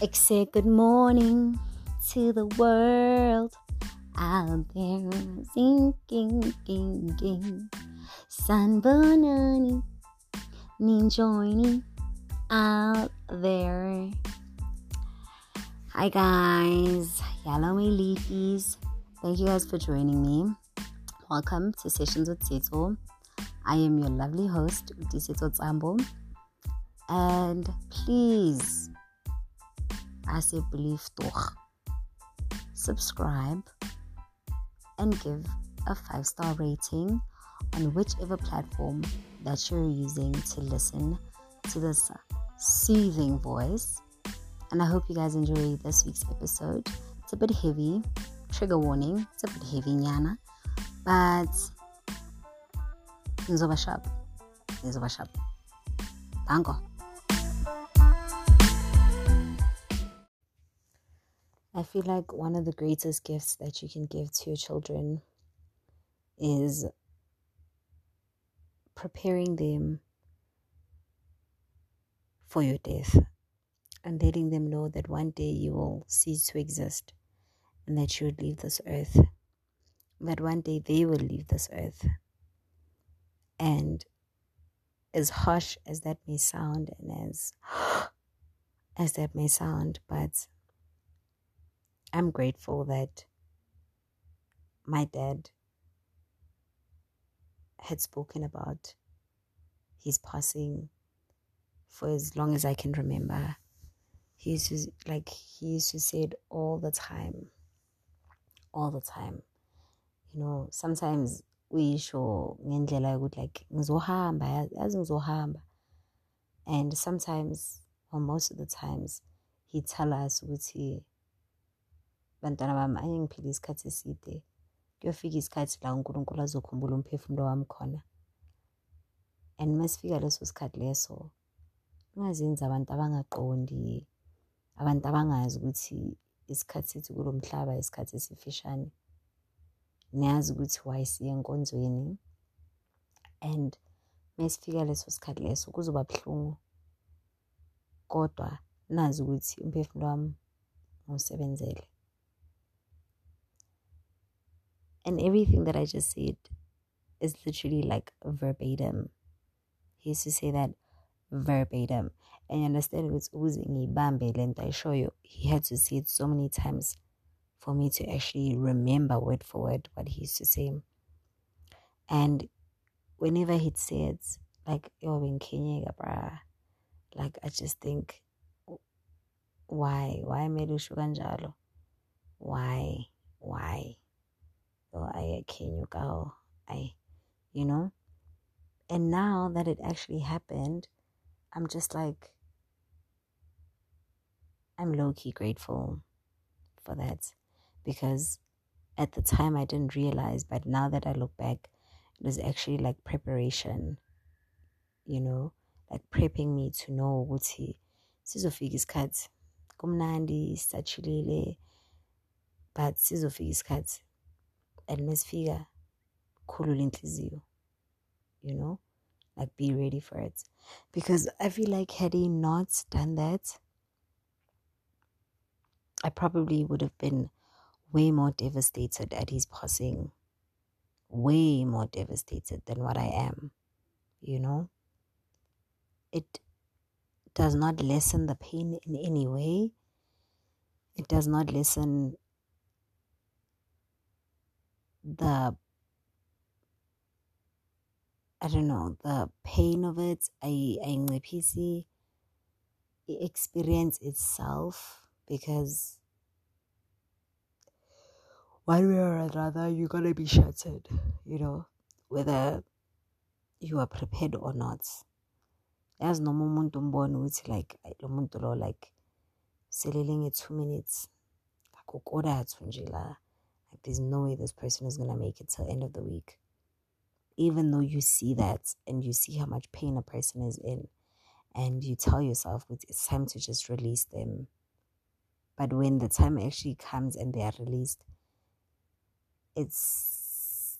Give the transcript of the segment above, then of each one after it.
Except good morning to the world out there sinking, king, San Bonani, joining out there. Hi guys, yellow me leafies. Thank you guys for joining me. Welcome to Sessions with Seto. I am your lovely host, Utiseto Tsambo. And please, Believe toch, subscribe and give a five star rating on whichever platform that you're using to listen to this soothing voice. And I hope you guys enjoy this week's episode. It's a bit heavy, trigger warning, it's a bit heavy, Nyana, but nzoba sharp. Nzoba sharp. Danko. I feel like one of the greatest gifts that you can give to your children is preparing them for your death and letting them know that one day you will cease to exist and that you will leave this earth. That one day they will leave this earth. And as harsh as that may sound and as as that may sound, but I'm grateful that my dad had spoken about his passing for as long as I can remember. He used to like he used to say it all the time. All the time. You know, sometimes uyisho ngendlela yokuthi like ngizohamba yazi ngizohamba and sometimes or most of the times he tell us ukuthi bantwana bami anye ngiphile isikhathi eside. Kuyofika isikhathi la unkulunkulu azokhumbula umphefumulo wami khona. And masifika leso sikhathi leso ungazenzi abantu abangaqondi abantu abangazi ukuthi isikhathi sethu kulo mhlaba isikhathi esifishane. Niyazi ukuthi why siye enkonzweni. And masifika leso sikhathi leso kuzoba buhlungu. Kodwa nazi ukuthi umphefumulo wami ngusebenzele And everything that I just said is literally like verbatim. He used to say that verbatim. And you understand it's oozing bambe length I show you. He had to say it so many times for me to actually remember word for word what he used to say. And whenever he'd say it, like yo in Kenya, bruh, like I just think why? Why Melushu Ganjalo? Why? Why? Or I can you go? I you know? And now that it actually happened I'm just like I'm low key grateful for that. Because at the time I didn't realize but now that I look back it was actually like preparation you know? Like prepping me to know ukuthi sizofika isikhathi. Kumnandi sisachilile but sizofika isikhathi and masifika khulula inhliziyo you know? Like be ready for it. Because i feel like had he not done that i probably would have been way more devastated at his passing. Way more devastated than what i am you know? It does not lessen the pain in any way. It does not lessen the I don't know the pain of it I I PC experience itself because one way or another you're gonna be shattered you know whether you are prepared or not. Yazi noma umuntu umbone ukuthi like lo muntu like selele nge-two minutes akukodathu there's no way this person is gonna make it till end of the week. Even though you see that and you see how much pain a person is in, and you tell yourself it's time to just release them. But when the time actually comes and they are released, it's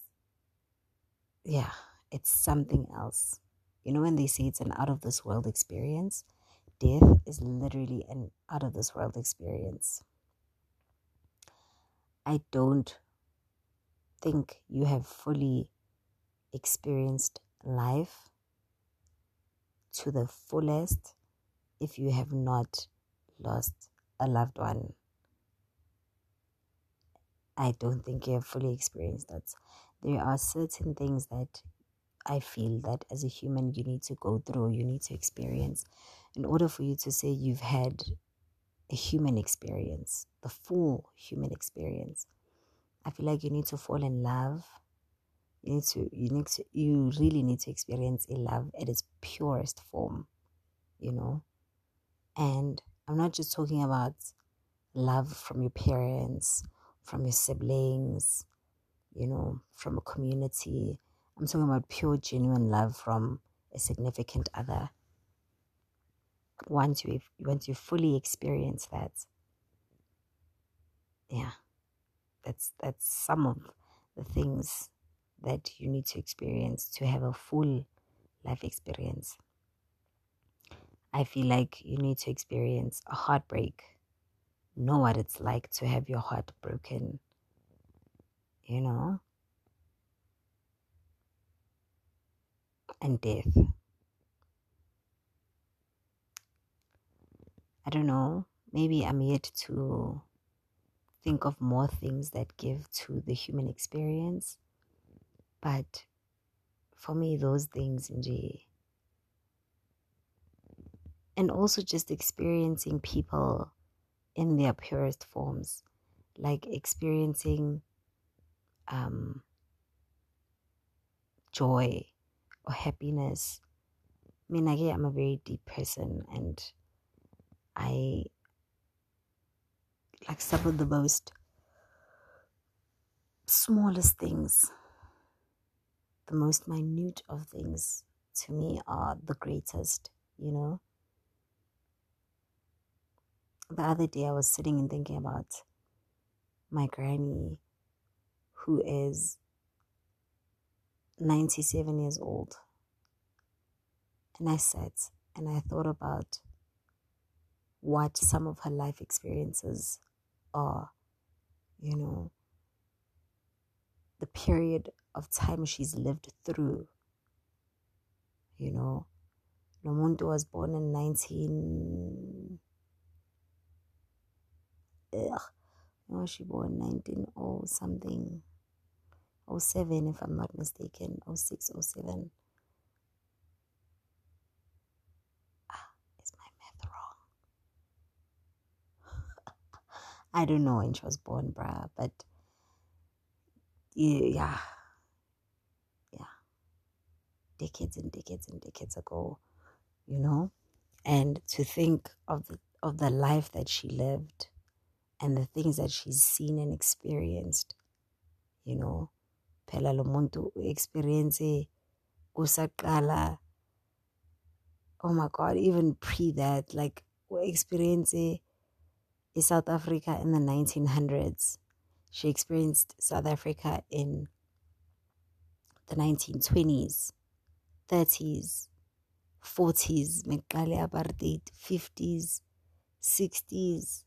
yeah, it's something else. You know when they say it's an out of this world experience, death is literally an out of this world experience. I don't think you have fully experienced life to the fullest if you have not lost a loved one. I don't think you have fully experienced that. There are certain things that I feel that as a human you need to go through, you need to experience in order for you to say you've had a human experience, the full human experience. I feel like you need to fall in love. You need to you need to you really need to experience a love at its purest form, you know? And I'm not just talking about love from your parents, from your siblings, you know, from a community. I'm talking about pure, genuine love from a significant other. Once you once you fully experience that, yeah, that's that's some of the things that you need to experience to have a full life experience. I feel like you need to experience a heartbreak, know what it's like to have your heart broken, you know, and death. I don't know, maybe I'm yet to think of more things that give to the human experience, but for me, those things, and also just experiencing people in their purest forms, like experiencing um, joy or happiness. I mean, again, I'm a very deep person, and I like some of the most smallest things, the most minute of things to me are the greatest, you know the other day I was sitting and thinking about my granny who is 97 years old. And I sat and I thought about what some of her life experiences are, you know, the period of time she's lived through. You know, Lomuntu was born in 19 ugh, she born? 19 or something, 07 if I'm not mistaken, 06, 07. Ah, is my math wrong? I don't know when she was born, bruh, but yeah, yeah, decades and decades and decades ago, you know, and to think of the of the life that she lived and the things that she's seen and experienced you know? Phela lo muntu experience kusaqala oh my god even pre that like experience in South Africa in the 1900s she experienced South Africa in the 1920s 30s 40s apartheid 50s 60s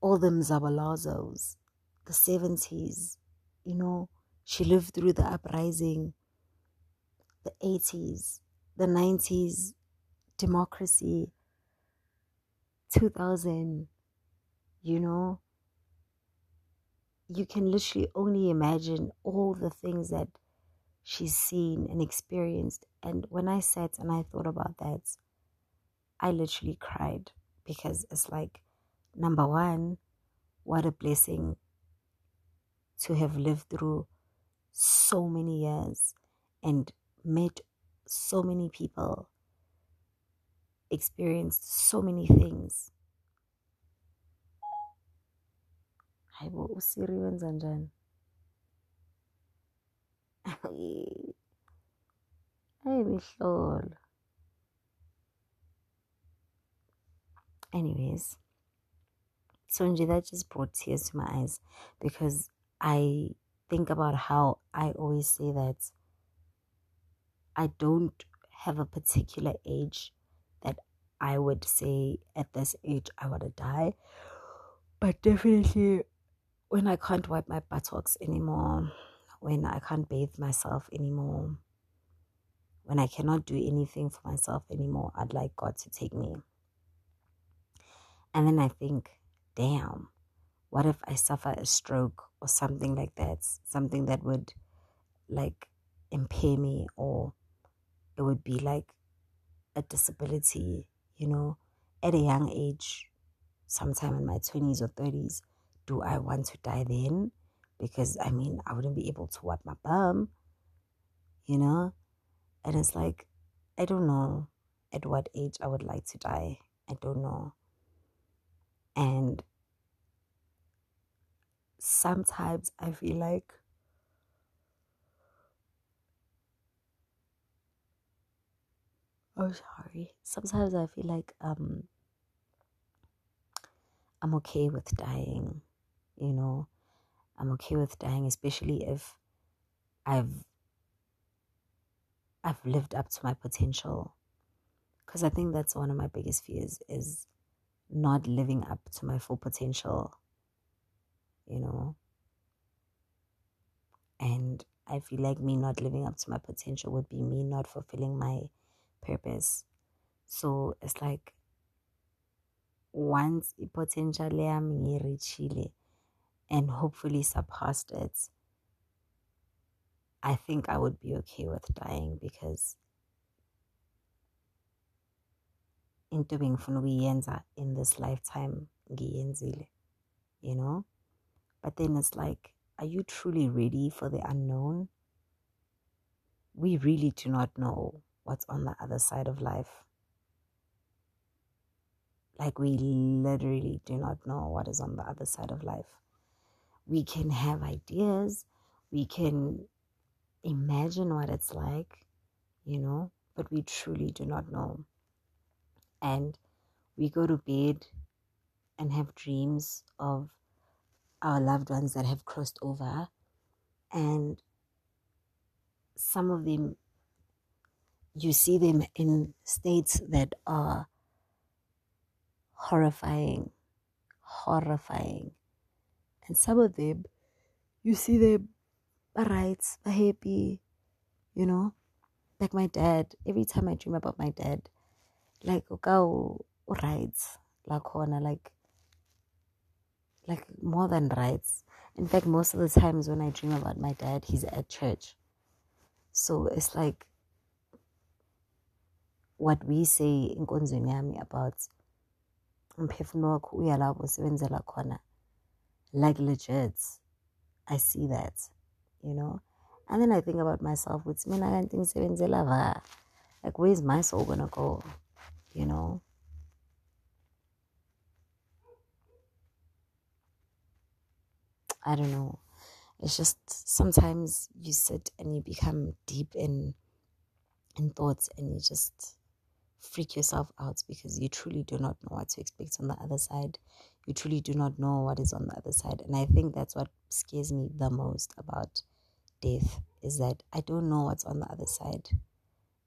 all them Zabalazos, the 70s, you know, she lived through the uprising, the 80s, the 90s, democracy, 2000, you know. You can literally only imagine all the things that she's seen and experienced. And when I sat and I thought about that, I literally cried because it's like Number one, what a blessing to have lived through so many years and met so many people, experienced so many things. hayibo usiri wenza njani hayi mihlolo anyways Sonji, that just brought tears to my eyes because I think about how I always say that I don't have a particular age I would say at this age I want to die. But definitely when I can't wipe my buttocks anymore, when I can't bathe myself anymore, when I cannot do anything for myself anymore, I'd like God to take me. And then I think, damn, what if I suffer a stroke or something like that? Something that would like impair me or it would be like a disability, you know, at a young age, sometime in my 20s or 30s. Do I want to die then? Because I mean, I wouldn't be able to wipe my bum, you know? And it's like, I don't know at what age I would like to die. I don't know. And sometimes I feel like oh sorry. Sometimes i feel like um i'm okay with dying you know? I'm okay with dying especially if i've i've lived up to my potential. Because i think that's one of my biggest fears is not living up to my full potential you know? And i feel like me not living up to my potential would be me not fulfilling my purpose. So it's like once potential yami reachile and hopefully surpassed it, I think I would be okay with dying because into being ukuyenza in this lifetime you know? But then it's like are you truly ready for the unknown? We really do not know what's on the other side of life. Like, we literally do not know what is on the other side of life. We can have ideas, we can imagine what it's like, you know, but we truly do not know. And we go to bed and have dreams of our loved ones that have crossed over, and some of them you see them in states that are horrifying, horrifying. And some of them, you see them right, happy, you know. Like my dad, every time I dream about my dad, like okay, rides, like like like more than rides. In fact, most of the times when I dream about my dad, he's at church. So it's like what we say enkonzweni yami about umphefumulo wakho uya lapho usebenzela khona like legit i see that you know? And then i think about myself ukuthi mina kanti ngisebenzela va? Like where's my soul gonna go? You know? I don't know. It's just sometimes you sit and you become deep in in thoughts and you just freak yourself out because you truly do not know what to expect on the other side. You truly do not know what is on the other side. And I think that's what scares me the most about death is that I don't know what's on the other side.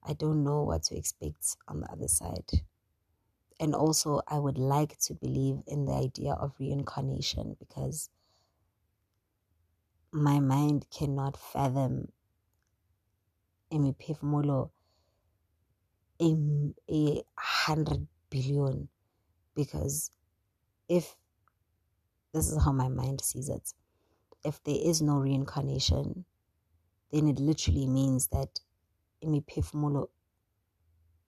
I don't know what to expect on the other side. And also, I would like to believe in the idea of reincarnation because my mind cannot fathom imiphefumulo a, a hundred billion because if this is how my mind sees it if there is no reincarnation then it literally means that imiphefumulo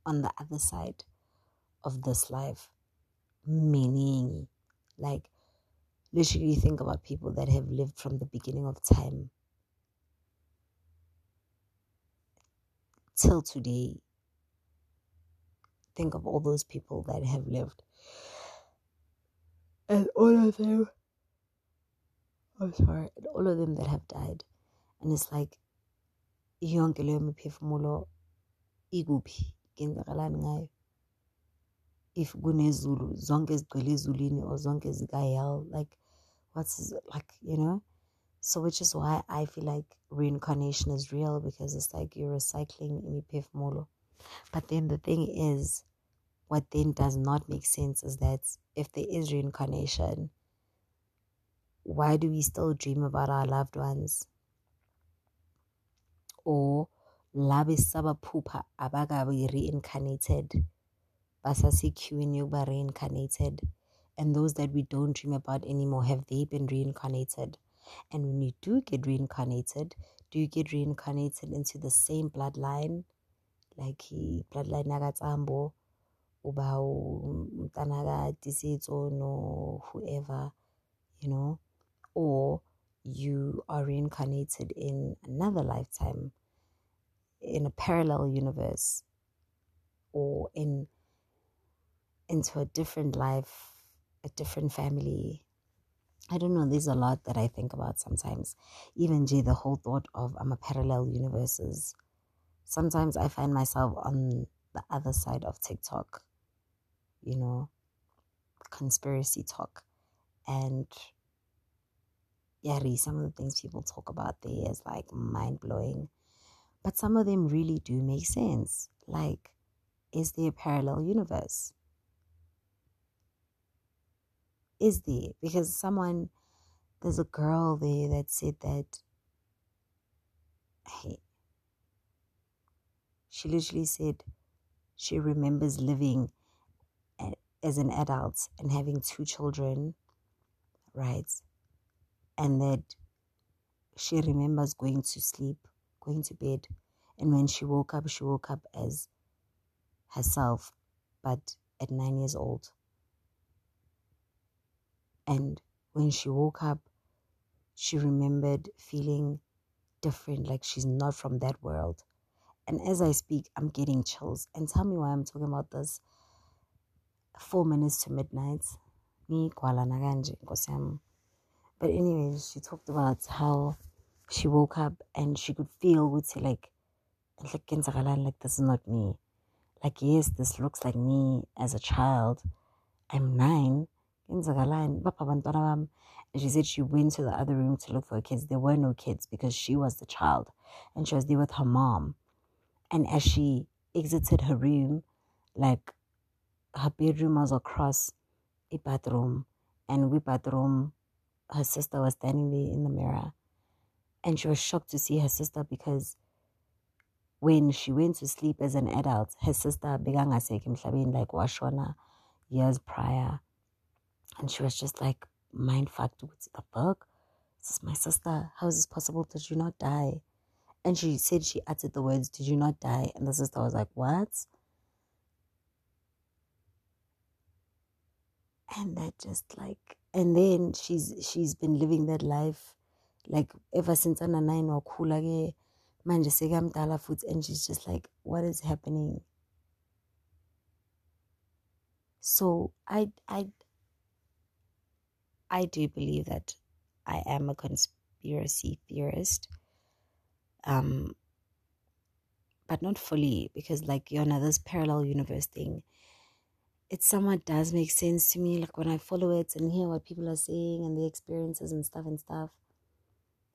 on the other side of this life meaning like literally think about people that have lived from the beginning of time till today think of all those people that have lived. And all of them, I'm sorry, and all of them that have died. And it's like, yonke leyo miphefumulo ikuphi kenzakalani ngayo if kunezulu zonke zigcwele ezulwini or zonke zika-hell like what's like you know so which is why i feel like reincarnation is real because it's like you're recycling imiphefumulo But then the thing is, what then does not make sense is that if there is reincarnation, why do we still dream about our loved ones? Or labe sabaphupha abagabi reincarnated basasequeuing yokuba reincarnated and those that we don't dream about anymore have they been reincarnated and when you do get reincarnated do you get reincarnated into the same bloodline like bloodline nakatsambo uba umntana Tisetso no whoever you know or you are reincarnated in another lifetime in a parallel universe or in into a different life a different family. I don't know there's a lot that i think about sometimes. Even Jay, the whole thought of i'm a parallel universes. Sometimes i find myself on the other side of tiktok you know conspiracy talk and Yari, some of the things people talk about there is like mind blowing. But some of them really do make sense. Like, is there a parallel universe? Is there? Because someone, there's a girl there that said that, hey, she literally said she remembers living as an adult and having two children, right? and that she remembers going to sleep, going to bed, and when she woke up, she woke up as herself, but at nine years old. And when she woke up, she remembered feeling different, like she's not from that world. And as I speak, I'm getting chills. And tell me why I'm talking about this. Four minutes to midnight. Me, Kuala Naganje, but anyways, she talked about how she woke up and she could feel with like like like this is not me. Like yes, this looks like me as a child. I'm nine. And she said she went to the other room to look for kids. There were no kids because she was the child and she was there with her mom. And as she exited her room, like her bedroom was across a bathroom and we bathroom her sister was standing there in the mirror and she was shocked to see her sister because when she went to sleep as an adult, her sister began emhlabeni like washona years prior. And she was just like mind fucked with the fuck? This is my sister. How is this possible? Did you not die? And she said she uttered the words, Did you not die? And the sister was like, What? And that just like and then she's she's been living that life like ever since ana nine wakhula ke manje sekamdala futhi and she's just like what is happening? So i i i do believe that i am a conspiracy theorist um but not fully because like you know this parallel universe thing it somewhat does make sense to me. Like when I follow it and hear what people are saying and the experiences and stuff and stuff.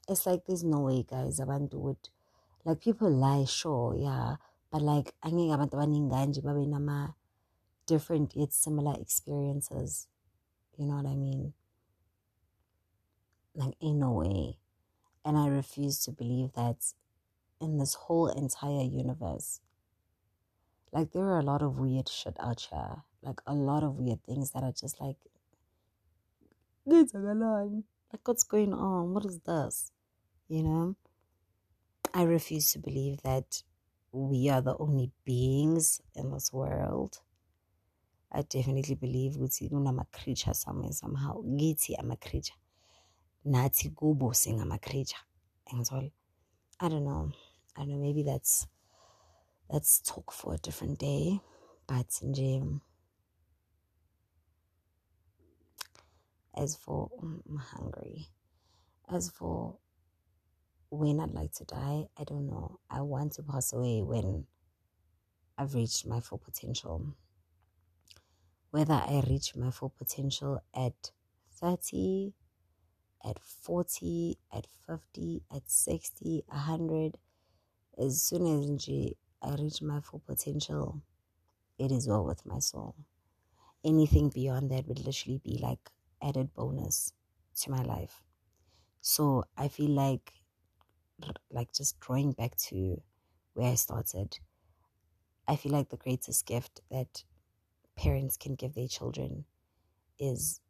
It's like there's no way, guys, abantu would like people lie, sure, yeah. But like I think abantu abaningi babe nama different yet similar experiences. You know what I mean? Like in no way. And I refuse to believe that in this whole entire universe. Like there are a lot of weird shit out here like a lot of weird things that are just like like what's going on? What is this? You know? I refuse to believe that we are the only beings in this world. I definitely believe ukuthi kunama-creature somewhere somehow. Ngithi ama-creature. Nathi kubo singama-creature. Angizol i don't know. I don't know. Maybe that's that's talk for a different day. But in nje As for, mm, I'm hungry. As for when I'd like to die, I don't know. I want to pass away when I've reached my full potential. Whether I reach my full potential at 30, at 40, at 50, at 60, 100, as soon as I reach my full potential, it is well with my soul. Anything beyond that would literally be like added bonus to my life. So I feel like, like just drawing back to where I started, I feel like the greatest gift that parents can give their children is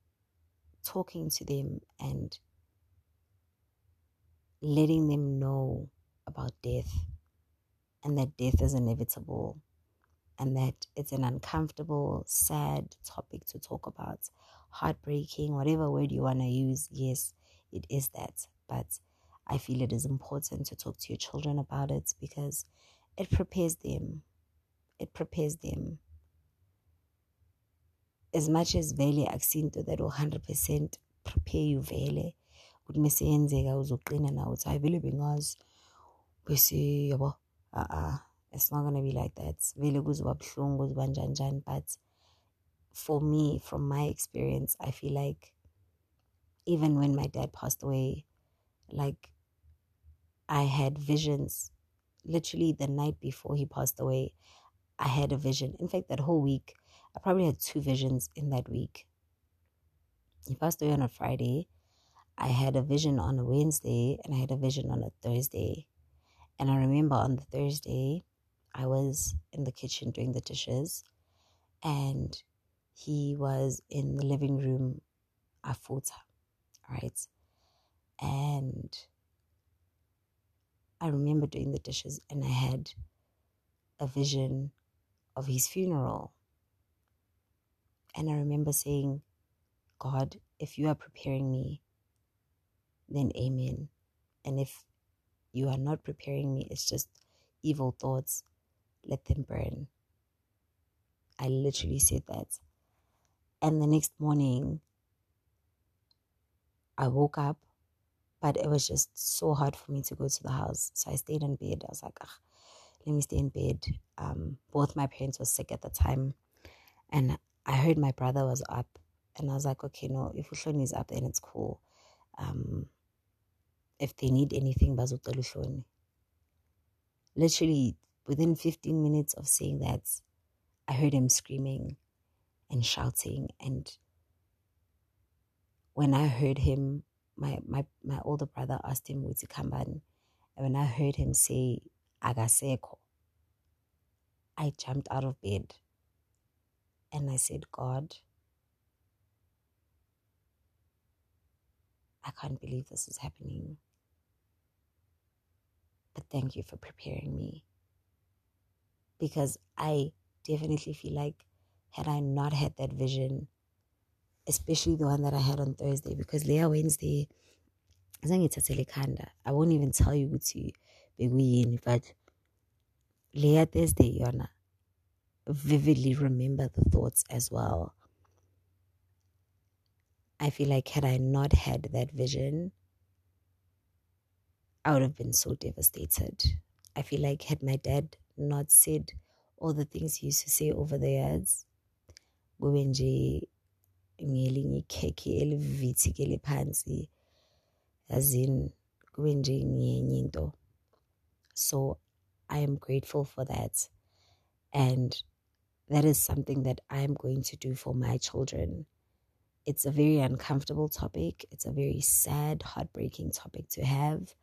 talking to them and letting them know about death and that death is inevitable and that it's an uncomfortable, sad topic to talk about. Heartbreaking, whatever word you want to use, yes, it is that. But I feel it is important to talk to your children about it because it prepares them. It prepares them. As much as vele akusinto that 100% prepare you vele ukuthi meseyenzeka uzoqina nawe uthi hayi vele bengazi bese yabo uh-uh it's not gonna be like that vele kuzoba buhlungu kuzoba njani but for me from my experience i feel like even when my dad passed away like i had visions. Literally the night before he passed away i had a vision. In fact that whole week i probably had two visions in that week. He passed away on a friday. I had a vision on a Wednesday and I had a vision on a Thursday. And I remember on the Thursday, I was in the kitchen doing the dishes and he was in the living room afuta, right? And I remember doing the dishes and I had a vision of his funeral. And I remember saying, God, if you are preparing me then amen. And if you are not preparing me, it's just evil thoughts, let them burn. I literally said that. And the next morning, I woke up, but it was just so hard for me to go to the house. So I stayed in bed. I was like, let me stay in bed. Um, both my parents were sick at the time. And I heard my brother was up. And I was like, okay, no, if Ushoni is up, then it's cool. Um, if they need anything bazocela uhloni literally within 15 minutes of saying that i heard him screaming and shouting and when i heard him my my, my older brother asked him to come and when i heard him say agaseko i jumped out of bed and i said god I can't believe this is happening. But thank you for preparing me. Because I definitely feel like, had I not had that vision, especially the one that I had on Thursday, because Leah Wednesday, I won't even tell you ukuthi bekuyini but Leah Thursday yona vividly remember the thoughts as well. I feel like had I not had that vision, I would have been so devastated. I feel like had my dad not said all the things he used to say over the years, kube nje ngelinye ikhekhe elivithikele phansi kube nje ngenye into. So i am grateful for that. And that is something that i'm going to do for my children. It's a very uncomfortable topic. It's a very sad heartbreaking topic to have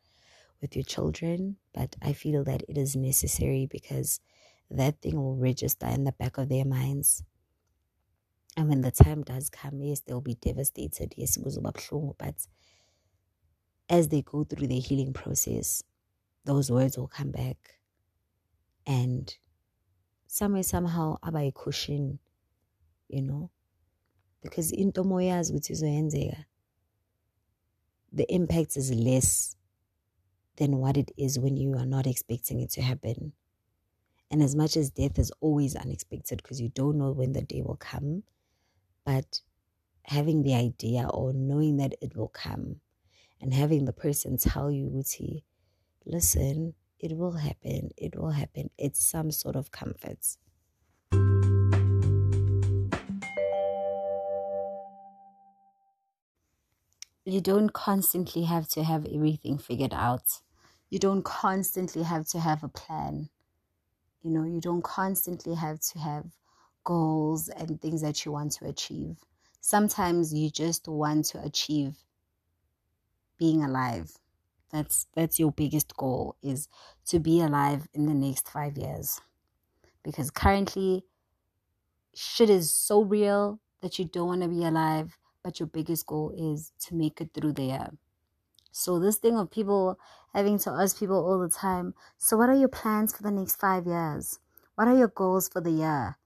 with your children, but I feel that it is necessary because that thing will register in the back of their minds. And when the time does come, yes, they'll be devastated. Yes, but as they go through the healing process, those words will come back. And some way, somehow, a cushion, you know, because in tomoyas, which is the impact is less than what it is when you are not expecting it to happen. And as much as death is always unexpected because you don't know when the day will come, but having the idea or knowing that it will come and having the person tell you, Uti, listen, it will happen, it will happen, it's some sort of comfort. you don't constantly have to have everything figured out. You don't constantly have to have a plan. You know, you don't constantly have to have goals and things that you want to achieve. Sometimes you just want to achieve being alive. That's that's your biggest goal is to be alive in the next 5 years. Because currently shit is so real that you don't want to be alive, but your biggest goal is to make it through the year. So this thing of people having to ask people all the time, so what are your plans for the next five years? What are your goals for the year?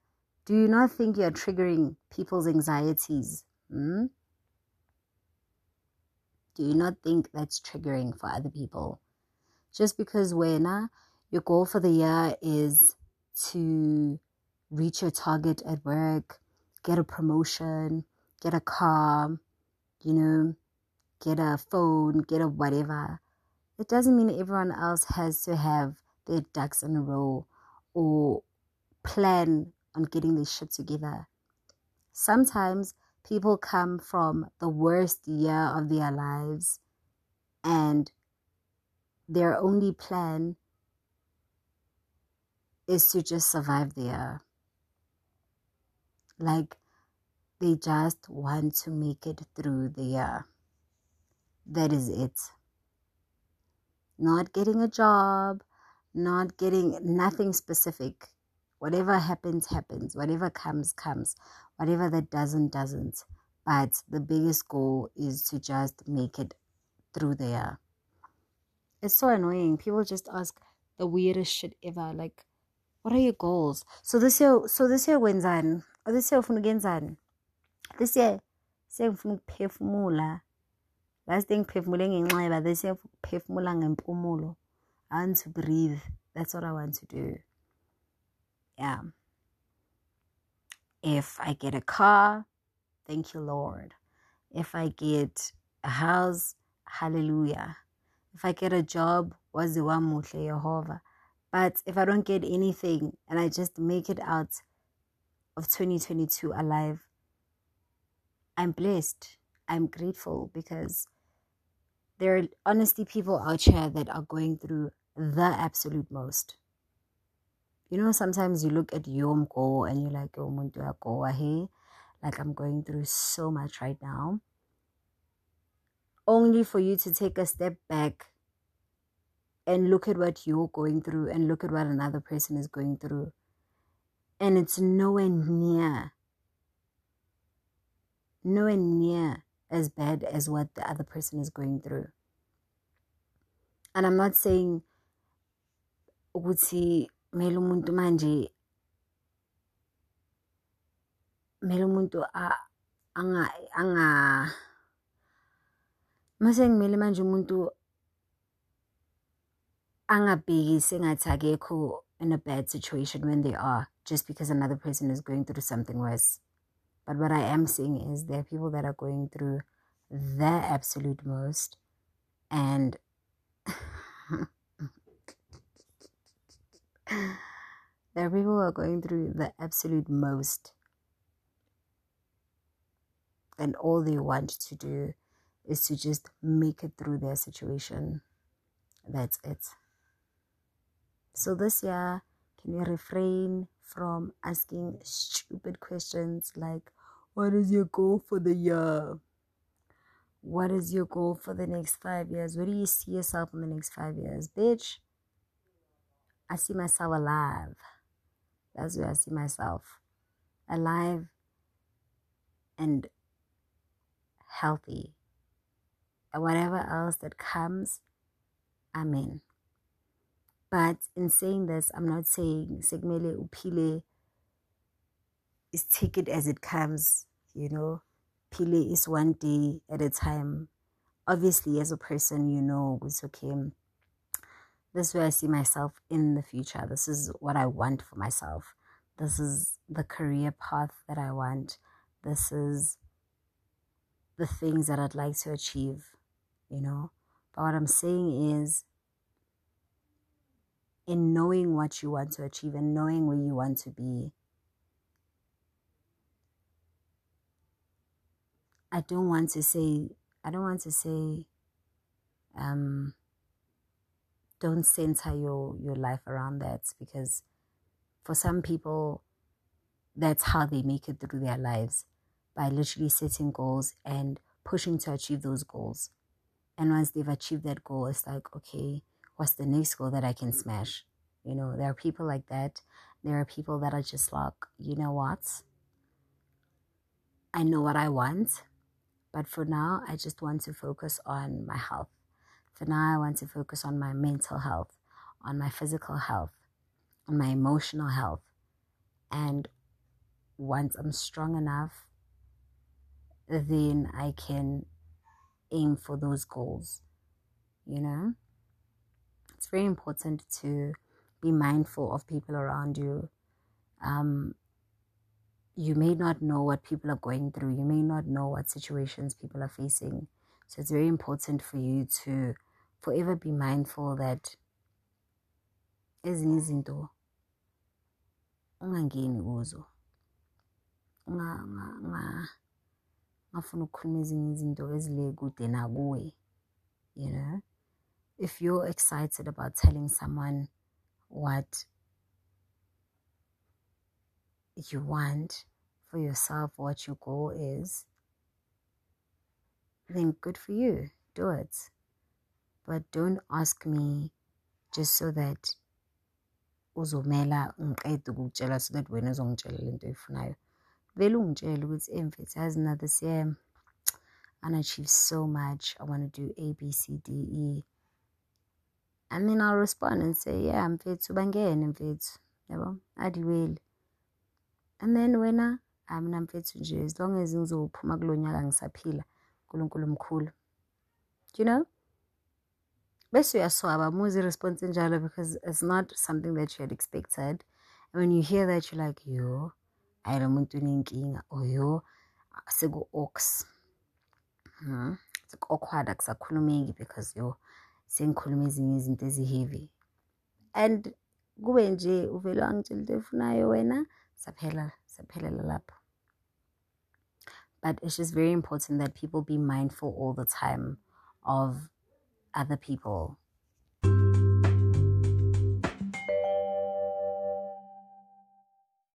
Do you not think you're triggering people's anxieties? Hmm? Do you not think that's triggering for other people? Just because when your goal for the year is to reach your target at work, get a promotion, get a car, you know, get a phone, get a whatever. It doesn't mean everyone else has to have their ducks in a row or plan on getting this shit together. Sometimes people come from the worst year of their lives and their only plan is to just survive the year. Like they just want to make it through the year. That is it. Not getting a job, not getting nothing specific. Whatever happens, happens. Whatever comes, comes. Whatever that doesn't, doesn't. But the biggest goal is to just make it through there. It's so annoying. People just ask the weirdest shit ever. Like, what are your goals? So this year, so this year wenzani? Or oh, this year ufuna ukuyenzani? This year, sengifuna ukuphefumula last thing ngiphefumule ngenxeba this year phefumula ngempumulo i want to breathe that's what i want to do yeah if i get a car thank you lord. If i get a house hallelujah. If i get a job waziwa muhle jehovah but if i don't get anything and i just make it out of 2022 alive i'm blessed. I'm grateful because there are honestly people out here that are going through the absolute most. You know, sometimes you look at your goal and you're like, oh, go ahead. Like, I'm going through so much right now. Only for you to take a step back and look at what you're going through and look at what another person is going through. And it's nowhere near, nowhere near as bad as what the other person is going through. And I'm not saying would ukuthi mele umuntu manje mele umuntu anga anga mase ngimele manje umuntu angabheki sengathi akekho in a bad situation when they are just because another person is going through something worse but what I am saying is there are people that are going through the absolute most. And there are people who are going through the absolute most. And all they want to do is to just make it through their situation. That's it. So this year, can you refrain from asking stupid questions like, what is your goal for the year? What is your goal for the next five years? Where do you see yourself in the next five years? Bitch, I see myself alive. That's where I see myself. Alive and healthy. And whatever else that comes, I'm in. But in saying this, I'm not saying Sigmele Upile is take it as it comes, you know. Pile is one day at a time. Obviously, as a person, you know, it's okay. This is where I see myself in the future. This is what I want for myself. This is the career path that I want. This is the things that I'd like to achieve, you know. But what I'm saying is, in knowing what you want to achieve and knowing where you want to be, I don't want to say I don't want to say um don't center your your life around that because for some people that's how they make it through their lives by literally setting goals and pushing to achieve those goals. And once they've achieved that goal it's like okay what's the next goal that i can smash? You know there are people like that. There are people that are just like you know what? I know what i want but for now i just want to focus on my health for now i want to focus on my mental health on my physical health on my emotional health and once i'm strong enough then i can aim for those goals. You know, it's very important to be mindful of people around you. Um, you may not know what people are going through, you may not know what situations people are facing. So it's very important for you to forever be mindful that ezinye izinto ungangeni kuzo. Ngafuna ukukhuluma ezinye izinto ezile kude nakuwe you know? If you're excited about telling someone what you want for yourself what your goal is then good for you. Do it but don't ask me just so that uzomela ngiqede ukukutshela so that wena uzongitshela lento oyifunayo. Vele ungitshele ukuthi emfethu yazi na this year unachieve so much. I want to do a b c d e. And then i'll respond and say yeah mfethu bangene mfethu. Yabo? Adiweli and. And then wena hayi mina mfethu nje as long as ngizophuma kulo nyaka ngisaphila unkulunkulu mkhulu. You know bese uyaswaba muzi response enjalo because it's not something that you had expected. And when you hear that you're like yo hayi lo muntu unenkinga oyo seku-ox hmm. seku-awkward akusakhulumeki because yo sengikhuluma ezinye izinto ezi-heavy. And kube nje uvele wangitshela into efunayo wena saphela saphelela lapho. But it's just very important that people be mindful all the time of other people